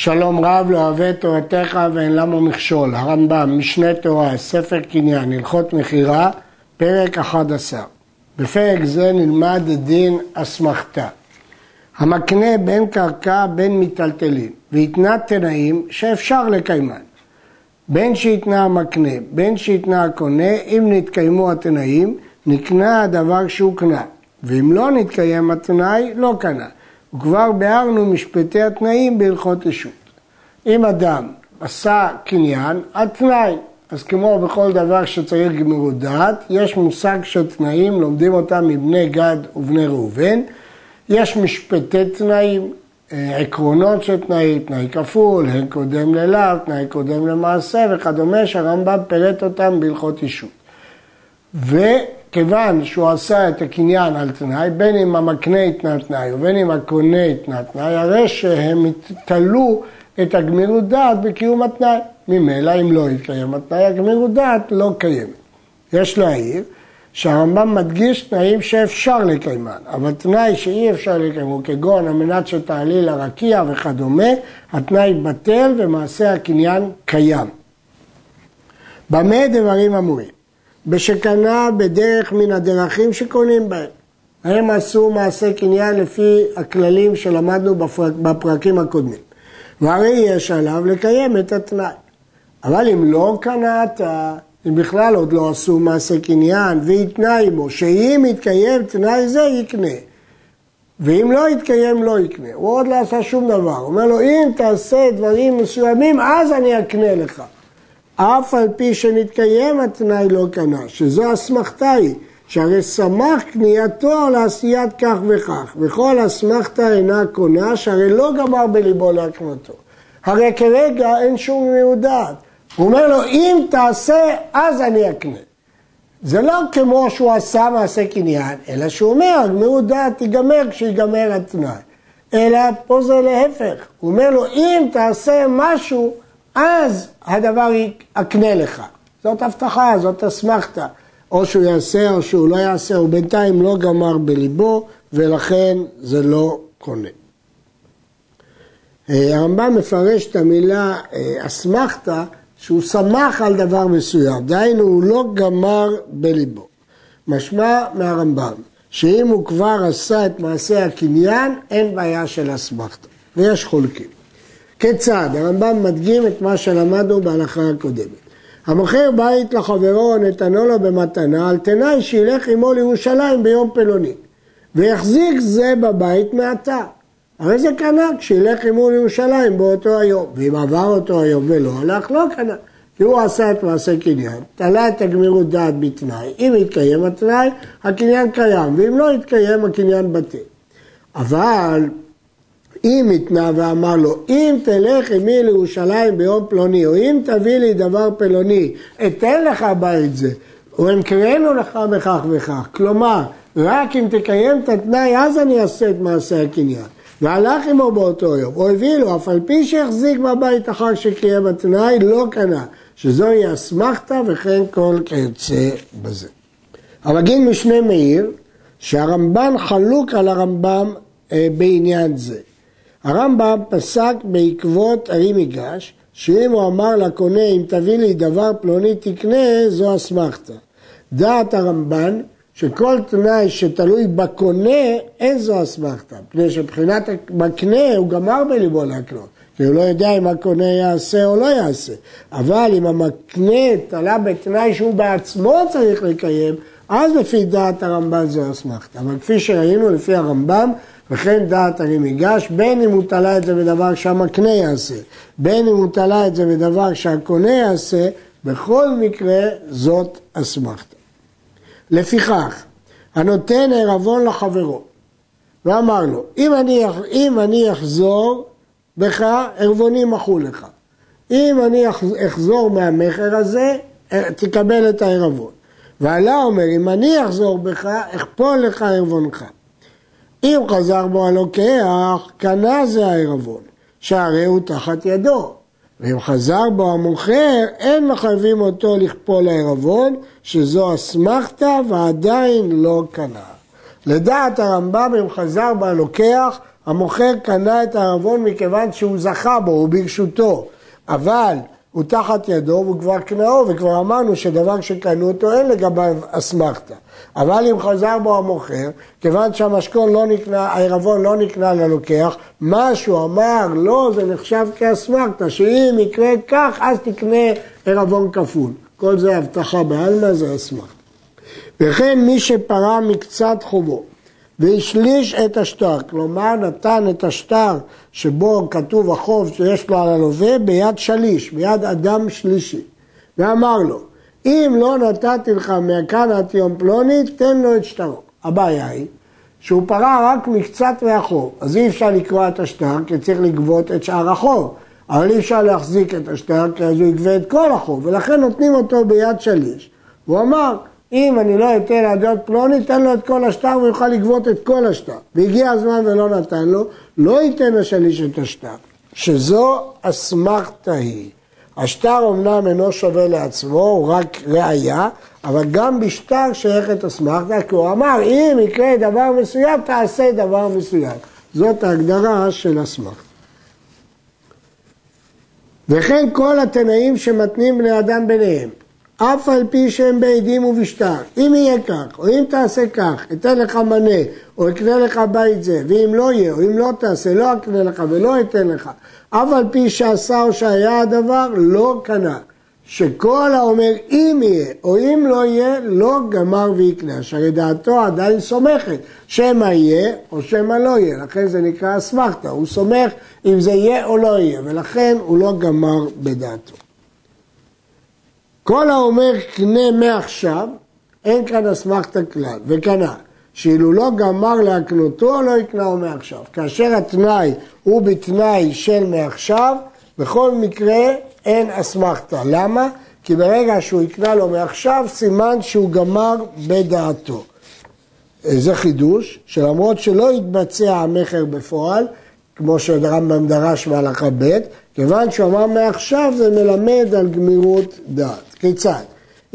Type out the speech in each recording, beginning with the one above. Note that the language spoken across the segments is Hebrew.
שלום רב לא אוהב את תורתך ואין למה מכשול, הרמב"ם, משנה תורה, ספר קניין, הלכות מכירה, פרק 11. בפרק זה נלמד דין אסמכתה. המקנה בין קרקע בין מיטלטלין, והתנה תנאים שאפשר לקיימן. בין שהתנה המקנה, בין שהתנה הקונה, אם נתקיימו התנאים, נקנה הדבר שהוקנה, ואם לא נתקיים התנאי, לא קנה. וכבר ביארנו משפטי התנאים בהלכות רשות. אם אדם עשה קניין על תנאי, אז כמו בכל דבר שצריך גמירות דעת, יש מושג של תנאים, לומדים אותם מבני גד ובני ראובן, יש משפטי תנאים, אה, עקרונות של תנאי, תנאי כפול, הן קודם ללאו, תנאי קודם למעשה וכדומה, שהרמב"ם פירט אותם בהלכות אישות. וכיוון שהוא עשה את הקניין על תנאי, בין אם המקנה התנה תנאי ובין אם הקונה התנה תנאי, הרי שהם תלו את הגמירות דעת בקיום התנאי. ממילא אם לא יתקיים התנאי, הגמירות דעת לא קיימת. יש להעיר שהרמב"ם מדגיש תנאים שאפשר לקיימן, אבל תנאי שאי אפשר לקיימו, כגון על מנת שתעלי לרקיע וכדומה, התנאי בטל ומעשה הקניין קיים. במה דברים אמורים? בשקנה בדרך מן הדרכים שקונים בהם. הם עשו מעשה קניין לפי הכללים שלמדנו בפרקים הקודמים. והרי יש עליו לקיים את התנאי. אבל אם לא קנאת, אם בכלל עוד לא עשו מעשה קניין, ויתנה עמו, שאם יתקיים תנאי זה יקנה. ואם לא יתקיים לא יקנה. הוא עוד לא עשה שום דבר. הוא אומר לו, אם תעשה דברים מסוימים, אז אני אקנה לך. אף על פי שנתקיים התנאי לא קנה, שזו אסמכתה היא, שהרי סמך קנייתו לעשיית כך וכך, וכל אסמכתה אינה קונה, שהרי לא גמר בליבו להקנותו. הרי כרגע אין שום מיעוט דעת. הוא אומר לו, אם תעשה, אז אני אקנה. זה לא כמו שהוא עשה מעשה קניין, אלא שהוא אומר, גמירות דעת תיגמר כשיגמר התנאי. אלא פה זה להפך. הוא אומר לו, אם תעשה משהו, אז הדבר יקנה לך. זאת הבטחה, זאת אסמכתה. או שהוא יעשה או שהוא לא יעשה, הוא בינתיים לא גמר בליבו, ולכן זה לא קונה. אה, הרמב"ם מפרש את המילה אה, אסמכתה שהוא שמח על דבר מסוים, דהיינו הוא לא גמר בליבו. משמע מהרמב"ם שאם הוא כבר עשה את מעשה הקניין, אין בעיה של אסמכתה, ויש חולקים. כיצד? הרמב"ם מדגים את מה שלמדנו בהלכה הקודמת. המוכר בית לחברו נתנו לו במתנה על תנאי שילך עמו לירושלים ביום פלוני ויחזיק זה בבית מעתה. הרי זה קנה כשילך עמו לירושלים באותו היום, ואם עבר אותו היום ולא הלך, לא קנה. כי הוא עשה את מעשה קניין, תלה את הגמירות דעת בתנאי, אם יתקיים התנאי, הקניין קיים, ואם לא יתקיים, הקניין בטל. אבל אם התנה ואמר לו, אם תלך עמי לירושלים ביום פלוני, או אם תביא לי דבר פלוני, אתן לך בית זה, או אמכרנו לך בכך וכך. כלומר, רק אם תקיים את התנאי, אז אני אעשה את מעשה הקניין. והלך עמו באותו יום, או הביא לו, אף על פי שהחזיק בבית אחר שקיים התנאי, לא קנה, שזוהי אסמכתה וכן כל כיוצא בזה. המגיד משנה מאיר, שהרמב"ן חלוק על הרמב"ם אה, בעניין זה. הרמב"ם פסק בעקבות ארי מיגש, שאם הוא אמר לקונה, אם תביא לי דבר פלוני תקנה, זו אסמכתה. דעת הרמב"ן, שכל תנאי שתלוי בקונה, אין זו אסמכתה. מפני שבחינת המקנה הוא גמר בליבו להקנות. כי הוא לא יודע אם הקונה יעשה או לא יעשה. אבל אם המקנה תלה בתנאי שהוא בעצמו צריך לקיים, אז לפי דעת הרמב"ן זו אסמכתה. אבל כפי שראינו לפי הרמב"ם, וכן דעת אני מיגש, בין אם הוא תלה את זה בדבר שהמקנה יעשה, בין אם הוא תלה את זה בדבר שהקונה יעשה, בכל מקרה זאת אסמכתה. לפיכך, הנותן ערבון לחברו, ואמר לו, אם אני, אם אני אחזור בך, ערבוני מחו לך. אם אני אחזור מהמכר הזה, תקבל את הערבון. ועלה אומר, אם אני אחזור בך, אכפול לך ערבונך. אם חזר בו הלוקח, קנה זה הערבון, שהרי הוא תחת ידו. ואם חזר בו המוכר, אין מחייבים אותו לכפול הערבון, שזו אסמכתה ועדיין לא קנה. לדעת הרמב"ם אם חזר בהלוקח, המוכר קנה את הערבון מכיוון שהוא זכה בו, הוא ברשותו, אבל הוא תחת ידו והוא כבר קנאו, וכבר אמרנו שדבר שקנו אותו אין לגביו אסמכתה. אבל אם חזר בו המוכר, כיוון שהמשכון לא נקנה, הערבון לא נקנה ללוקח, מה שהוא אמר, לא, זה נחשב כאסמכתה, שאם יקרה כך, אז תקנה ערבון כפול. כל זה הבטחה בעלמא, זה אסמכתה. וכן מי שפרע מקצת חובו והשליש את השטר, כלומר נתן את השטר שבו כתוב החוב שיש לו על הלווה ביד שליש, ביד אדם שלישי, ואמר לו, אם לא נתתי לך מכאן עד יום פלוני, תן לו את שטרו. הבעיה היא שהוא פרע רק מקצת מהחוב, אז אי אפשר לקרוע את השטר כי צריך לגבות את שאר החוב, אבל אי אפשר להחזיק את השטר כי אז הוא יגבה את כל החוב, ולכן נותנים אותו ביד שליש. הוא אמר, אם אני לא אתן לאדון פלוני, תן לו את כל השטר והוא יוכל לגבות את כל השטר. והגיע הזמן ולא נתן לו, לא ייתן לשליש את השטר, שזו אסמכתה היא. השטר אמנם אינו שווה לעצמו, הוא רק ראייה, אבל גם בשטר שייכת אסמכתה, כי הוא אמר, אם יקרה דבר מסוים, תעשה דבר מסוים. זאת ההגדרה של אסמכתה. וכן כל התנאים שמתנים בני אדם ביניהם, אף על פי שהם בעדים ובשטר, אם יהיה כך, או אם תעשה כך, אתן לך מנה, או אקנה לך בית זה, ואם לא יהיה, או אם לא תעשה, לא אקנה לך ולא אתן לך, אף על פי שעשה או שהיה הדבר, לא קנה. שכל האומר אם יהיה או אם לא יהיה, לא גמר ויקנה. שהרי דעתו עדיין סומכת, שמא יהיה או שמא לא יהיה. לכן זה נקרא אסמכתה, הוא סומך אם זה יהיה או לא יהיה, ולכן הוא לא גמר בדעתו. כל האומר קנה מעכשיו, אין כאן אסמכתא כלל, וקנה. שאילו לא גמר להקנותו, לא יקנהו מעכשיו. כאשר התנאי הוא בתנאי של מעכשיו, בכל מקרה אין אסמכתא. למה? כי ברגע שהוא יקנה לו מעכשיו, סימן שהוא גמר בדעתו. זה חידוש, שלמרות שלא יתבצע המכר בפועל, כמו שהרמב"ם דרש בהלכה ב', כיוון שהוא אמר מעכשיו זה מלמד על גמירות דעת. כיצד?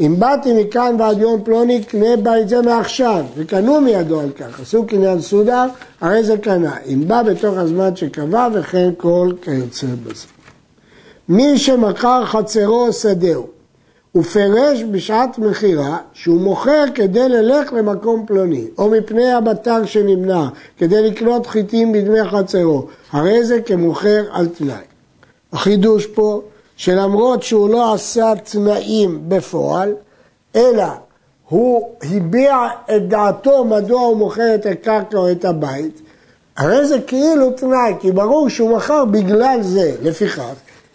אם באתי מכאן ועד יום פלוני, קנה בה את זה מעכשיו, וקנו מידו על כך, עשו קניין סודר, הרי זה קנה. אם בא בתוך הזמן שקבע, וכן כל כיוצא בזה. מי שמכר חצרו שדהו, ופרש בשעת מכירה שהוא מוכר כדי ללך למקום פלוני, או מפני הבטר שנמנע, כדי לקנות חיטים בדמי חצרו, הרי זה כמוכר על תנאי. החידוש פה שלמרות שהוא לא עשה תנאים בפועל, אלא הוא הביע את דעתו מדוע הוא מוכר את הקרקע או את הבית, הרי זה כאילו תנאי, כי ברור שהוא מכר בגלל זה. לפיכך,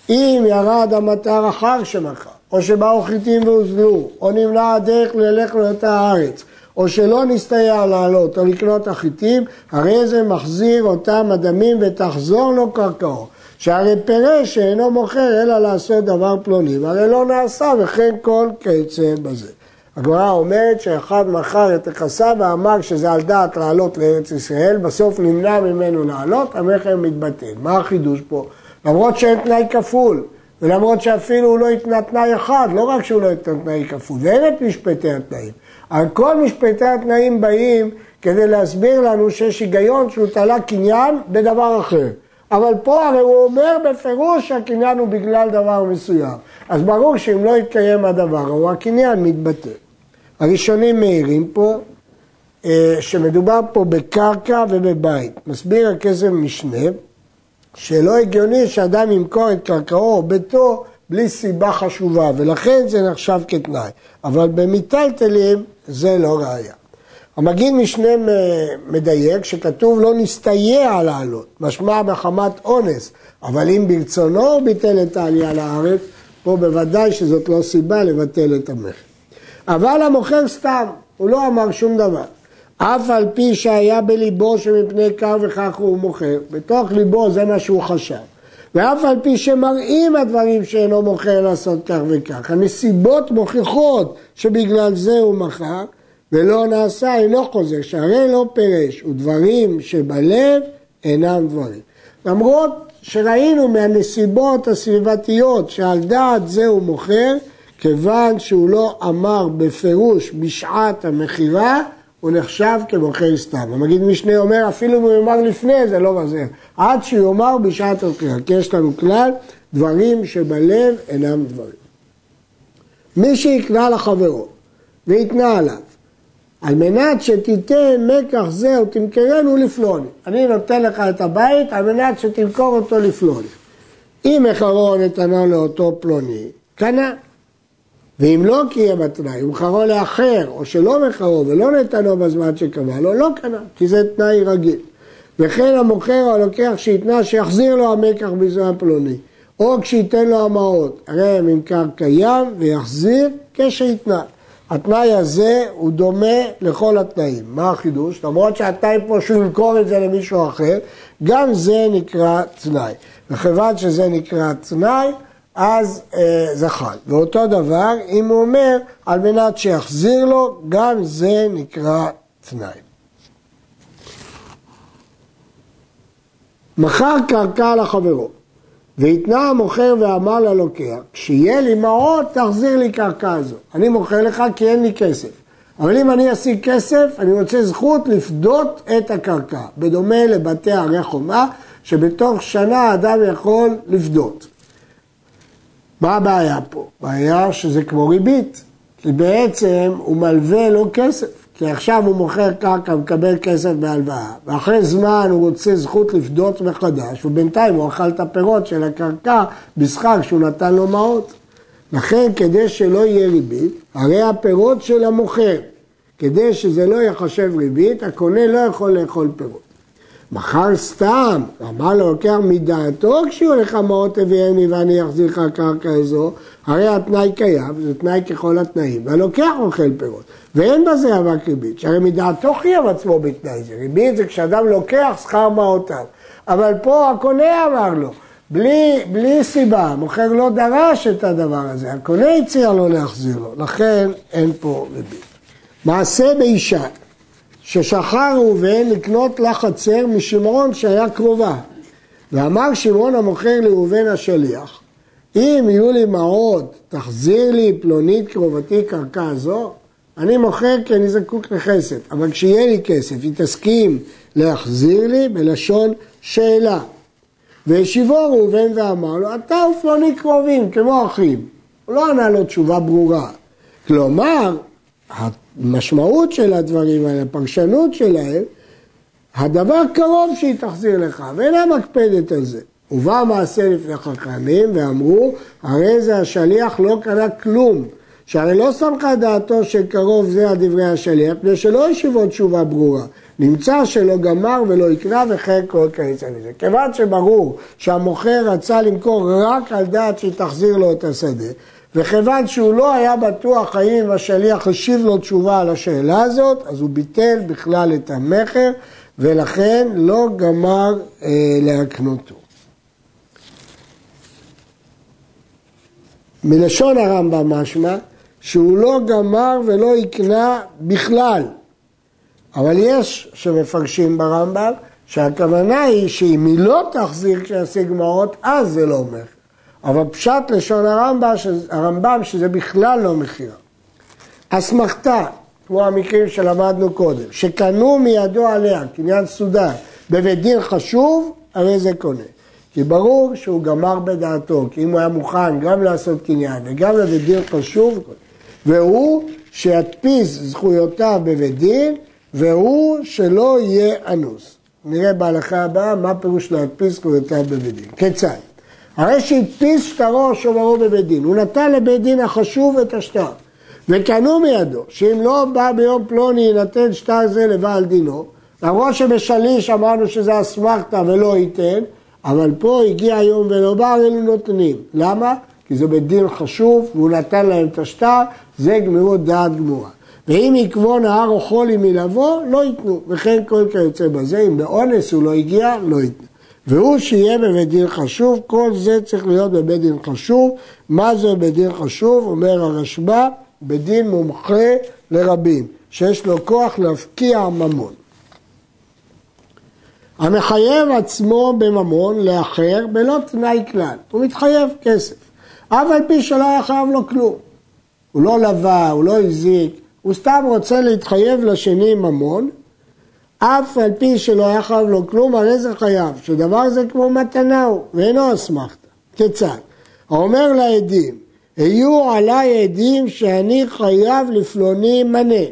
אם ירד המטר אחר שמכר, או שבאו חיטים והוזלו, או נמנע הדרך ללך לאותה הארץ, או שלא נסתייע לעלות או לקנות החיטים, הרי זה מחזיר אותם הדמים ותחזור לו קרקעו. שהרי פירש שאינו מוכר אלא לעשות דבר פלוני, והרי לא נעשה וכן כל כיוצא בזה. הגמרא אומרת שאחד מכר את נכסיו ואמר שזה על דעת לעלות לארץ ישראל, בסוף נמנע ממנו לעלות, המכר מתבטל. מה החידוש פה? למרות שאין תנאי כפול, ולמרות שאפילו הוא לא התנה תנאי אחד, לא רק שהוא לא התנה תנאי כפול, ואין את משפטי התנאים. אבל כל משפטי התנאים באים כדי להסביר לנו שיש היגיון שהוא תלה קניין בדבר אחר. אבל פה הרי הוא אומר בפירוש שהקניין הוא בגלל דבר מסוים. אז ברור שאם לא יתקיים הדבר, הוא הקניין מתבטא. הראשונים מעירים פה אה, שמדובר פה בקרקע ובבית. מסביר הכסף משנה שלא הגיוני שאדם ימכור את קרקעו או ביתו בלי סיבה חשובה, ולכן זה נחשב כתנאי. אבל במיטלטלים זה לא ראייה. המגיד משנה מדייק שכתוב לא נסתייע לעלות, משמע מחמת אונס, אבל אם ברצונו הוא ביטל את העלייה לארץ, פה בוודאי שזאת לא סיבה לבטל את המכר. אבל המוכר סתם, הוא לא אמר שום דבר. אף על פי שהיה בליבו שמפני כך וכך הוא מוכר, בתוך ליבו זה מה שהוא חשב. ואף על פי שמראים הדברים שאינו מוכר לעשות כך וכך. הנסיבות מוכיחות שבגלל זה הוא מכר, ולא נעשה אינו חוזר, שהרי לא פירש, ודברים שבלב אינם דברים. למרות שראינו מהנסיבות הסביבתיות שעל דעת זה הוא מוכר, כיוון שהוא לא אמר בפירוש בשעת המכירה, הוא נחשב כמוכר סתם. המגיד משנה אומר, אפילו אם הוא יאמר לפני זה לא מזהר, עד שיאמר בשעת המכירה, כי יש לנו כלל, דברים שבלב אינם דברים. מי שיקנה לחברו ויתנה עליו, על מנת שתיתן מקח זה או תמכרנו לפלוני. אני נותן לך את הבית על מנת שתמכור אותו לפלוני. אם מחרו נתנו לאותו פלוני, קנה. ואם לא קיים התנאי, אם מחרו לאחר, או שלא מחרו ולא נתנו בזמן שקבע לו, לא קנה, כי זה תנאי רגיל. וכן המוכר או הלוקח שהתנה שיחזיר לו המקח בזמן פלוני, או כשייתן לו המעות, הרי הממכר קיים ויחזיר כשהתנה. התנאי הזה הוא דומה לכל התנאים. מה החידוש? למרות שהתנאי פה שהוא ימכור את זה למישהו אחר, גם זה נקרא תנאי. וכיוון שזה נקרא תנאי, אז אה, זה חל. ואותו דבר, אם הוא אומר, על מנת שיחזיר לו, גם זה נקרא תנאי. מכר קרקע לחברו, והתנה המוכר ואמר ללוקח, כשיהיה לי מעות, תחזיר לי קרקע זו. אני מוכר לך כי אין לי כסף. אבל אם אני אשיג כסף, אני רוצה זכות לפדות את הקרקע, בדומה לבתי ערי חומה, שבתוך שנה אדם יכול לפדות. מה הבעיה פה? הבעיה שזה כמו ריבית, כי בעצם הוא מלווה לו כסף, כי עכשיו הוא מוכר קרקע ומקבל כסף בהלוואה, ואחרי זמן הוא רוצה זכות לפדות מחדש, ובינתיים הוא אכל את הפירות של הקרקע בשכר שהוא נתן לו מעות. לכן כדי שלא יהיה ריבית, הרי הפירות של המוכר, כדי שזה לא יחשב ריבית, הקונה לא יכול לאכול פירות. מכר סתם, אמר לו, לוקח מדעתו כשיהיו לך מאות הביאני ואני אחזיר לך קרקע הזו, הרי התנאי קיים, זה תנאי ככל התנאים, והלוקח אוכל פירות, ואין בזה אבק ריבית, שהרי מדעתו חייב עצמו בתנאי זה, ריבית זה כשאדם לוקח שכר מעותיו, אבל פה הקונה אמר לו, בלי, בלי סיבה, המוכר לא דרש את הדבר הזה, הקונה הציע לו להחזיר לו, לכן אין פה ריבית. מעשה באישה ששכר ראובן לקנות לה חצר משמרון שהיה קרובה. ואמר שמעון המוכר לאובן השליח, אם יהיו לי מעות, תחזיר לי פלונית קרובתי קרקע זו? אני מוכר כי אני זקוק לכסף, אבל כשיהיה לי כסף, היא תסכים להחזיר לי בלשון שאלה. והשיבו ראובן ואמר לו, אתה ופלוני קרובים, כמו אחים. הוא לא ענה לו תשובה ברורה. כלומר, המשמעות של הדברים האלה, הפרשנות שלהם, הדבר קרוב שהיא תחזיר לך, ואינה מקפדת על זה. ובא מעשה לפני חכמים ואמרו, הרי זה השליח לא קנה כלום, שהרי לא סמכה דעתו שקרוב זה על דברי השליח, מפני שלא ישיבו תשובה ברורה. נמצא שלא גמר ולא יקנה וכן כל כיצא מזה. כיוון שברור שהמוכר רצה למכור רק על דעת שהיא תחזיר לו את השדה, וכיוון שהוא לא היה בטוח האם השליח השיב לו תשובה על השאלה הזאת, אז הוא ביטל בכלל את המכר, ולכן לא גמר אה, להקנותו. מלשון הרמב"ם משמע שהוא לא גמר ולא הקנה בכלל. אבל יש שמפרשים ברמב"ם שהכוונה היא שאם היא לא תחזיר כשישיג מעות, אז זה לא מכר. אבל פשט לשון הרמב"ם, הרמב"ם שזה בכלל לא מכירה. אסמכתה, כמו המקרים שלמדנו קודם, שקנו מידו עליה, קניין סודר, בבית דין חשוב, הרי זה קונה. כי ברור שהוא גמר בדעתו, כי אם הוא היה מוכן גם לעשות קניין וגם לבית דין חשוב, והוא שידפיס זכויותיו בבית דין, והוא שלא יהיה אנוס. נראה בהלכה הבאה מה פירוש להדפיס זכויותיו בבית דין. כיצד? הרי שהדפיס שטרו שוברו בבית דין, הוא נתן לבית דין החשוב את השטר, וקנו מידו, שאם לא בא ביום פלוני יינתן שטר זה לבעל דינו, למרות שבשליש אמרנו שזה אסמכתא ולא ייתן, אבל פה הגיע היום ולא בא, אלו נותנים. למה? כי זה בית דין חשוב, והוא נתן להם את השטר, זה גמירות דעת גמורה. ואם יקבו נהר או חולי מלבוא, לא ייתנו, וכן כל כיוצא בזה, אם באונס הוא לא הגיע, לא ייתנו. והוא שיהיה בבית דין חשוב, כל זה צריך להיות בבית דין חשוב. מה זה בית דין חשוב? אומר הרשב"א, בית דין מומחה לרבים, שיש לו כוח להפקיע ממון. המחייב עצמו בממון לאחר בלא תנאי כלל, הוא מתחייב כסף, אף על פי שלא היה חייב לו כלום. הוא לא לווה, הוא לא הזיק, הוא סתם רוצה להתחייב לשני ממון, אף על פי שלא היה חייב לו כלום, הרי זה חייב, שדבר זה כמו מתנה הוא, ואינו אסמכתא. כיצד? האומר לעדים, היו עליי עדים שאני חייב לפלוני מנה,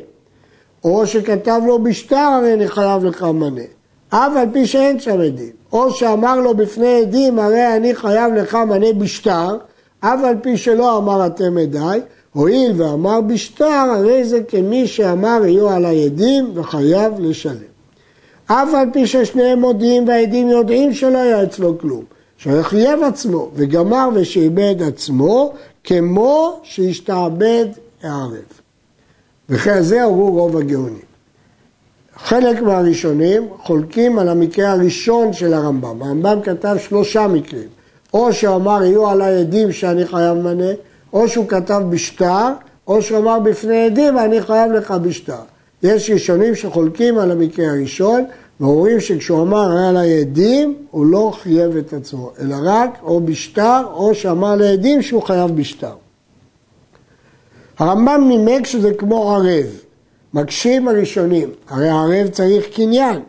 או שכתב לו בשטר הרי אני חייב לך מנה, אף על פי שאין שם עדים, או שאמר לו בפני עדים הרי אני חייב לך מנה בשטר, אף על פי שלא אמר אתם עדיי, הואיל ואמר בשטר, הרי זה כמי שאמר יהיו על העדים וחייב לשלם. אף על פי ששניהם מודיעים והעדים יודעים שלא היה אצלו כלום, שחייב עצמו וגמר ושעבד עצמו, כמו שהשתעבד הערב. וכן זה אמרו רוב הגאונים. חלק מהראשונים חולקים על המקרה הראשון של הרמב"ם. הרמב"ם כתב שלושה מקרים. או שאמר יהיו עליי עדים שאני חייב מנה, או שהוא כתב בשטר, או שהוא אמר בפני עדים ואני חייב לך בשטר. יש ראשונים שחולקים על המקרה הראשון, ואומרים שכשהוא אמר היה עליי עדים, הוא לא חייב את עצמו, אלא רק או בשטר, או שאמר לעדים שהוא חייב בשטר. הרמב"ם נימק שזה כמו ערב. מקשים הראשונים, הרי הערב צריך קניין.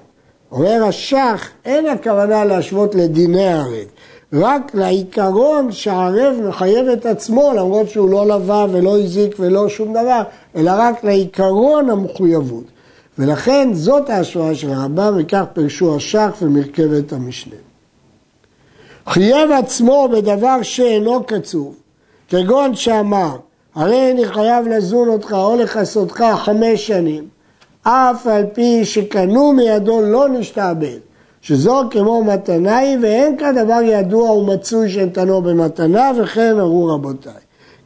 אומר השח, אין הכוונה להשוות לדיני הערב, רק לעיקרון שהערב מחייב את עצמו, למרות שהוא לא לווה ולא הזיק ולא שום דבר, אלא רק לעיקרון המחויבות. ולכן זאת ההשוואה של הרמב"ם, וכך פירשו השח ומרכבת המשנה. חייב עצמו בדבר שאינו קצוב, כגון שאמר, הרי אני חייב לזון אותך או לכסותך חמש שנים, אף על פי שקנו מידו לא נשתעבד, שזו כמו מתנה היא ואין כדבר ידוע ומצוי שנתנו במתנה וכן אמרו רבותיי.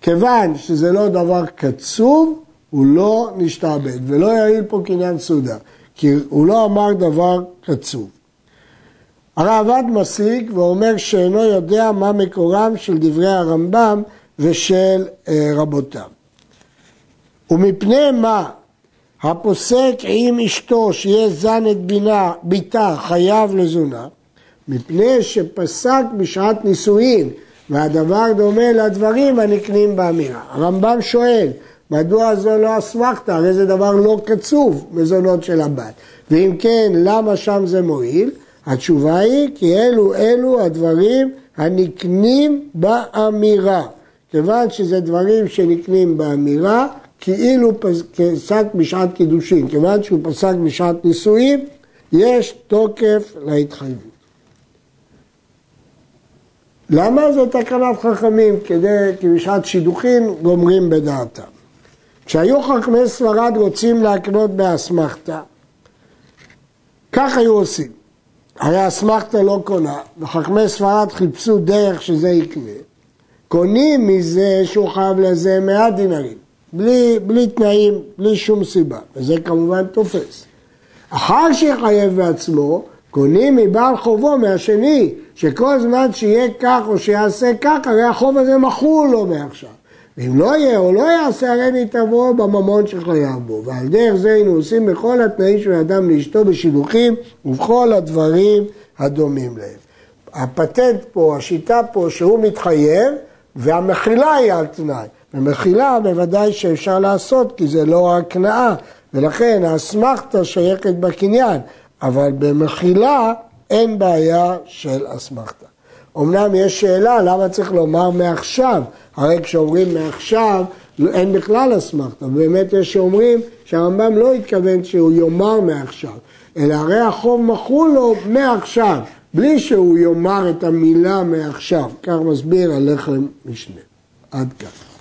כיוון שזה לא דבר קצוב, הוא לא נשתעבד ולא יעיל פה קניין סעודה, כי הוא לא אמר דבר קצוב. הרעב"ד מסיק ואומר שאינו יודע מה מקורם של דברי הרמב"ם ושל אה, רבותיו. ומפני מה הפוסק עם אשתו שיהיה זן את בינה, ביתה חייב לזונה, מפני שפסק בשעת נישואין והדבר דומה לדברים הנקנים באמירה. הרמב"ם שואל, מדוע זו לא אסמכתה? הרי זה דבר לא קצוב, מזונות של הבת. ואם כן, למה שם זה מועיל? התשובה היא כי אלו אלו הדברים הנקנים באמירה. כיוון שזה דברים שנקנים באמירה, כאילו פסק בשעת קידושין, כיוון שהוא פסק בשעת נישואים, יש תוקף להתחייבות. למה זה תקנת חכמים? כדי, כי בשעת שידוכין גומרים בדעתם. כשהיו חכמי ספרד רוצים להקנות באסמכתה, כך היו עושים. הרי אסמכתה לא קונה, וחכמי ספרד חיפשו דרך שזה יקנה. קונים מזה שהוא חייב לזה מאה דינרים, בלי, בלי תנאים, בלי שום סיבה, וזה כמובן תופס. אחר שיחייב בעצמו, קונים מבעל חובו מהשני, שכל זמן שיהיה כך או שיעשה כך, הרי החוב הזה מכור לו מעכשיו. ואם לא יהיה או לא יעשה, הרי נתעברו בממון שחייב בו. ועל דרך זה היינו עושים בכל התנאים של אדם לאשתו בשידוכים ובכל הדברים הדומים להם. הפטנט פה, השיטה פה, שהוא מתחייב, והמחילה היא על תנאי. ומחילה בוודאי שאפשר לעשות, כי זה לא הקנאה, ולכן האסמכתה שייכת בקניין, אבל במחילה אין בעיה של אסמכתה. אמנם יש שאלה למה צריך לומר מעכשיו, הרי כשאומרים מעכשיו אין בכלל אסמכתה, באמת יש שאומרים שהרמב"ם לא התכוון שהוא יאמר מעכשיו, אלא הרי החוב מכרו לו מעכשיו, בלי שהוא יאמר את המילה מעכשיו, כך מסביר הלחם משנה. עד כאן.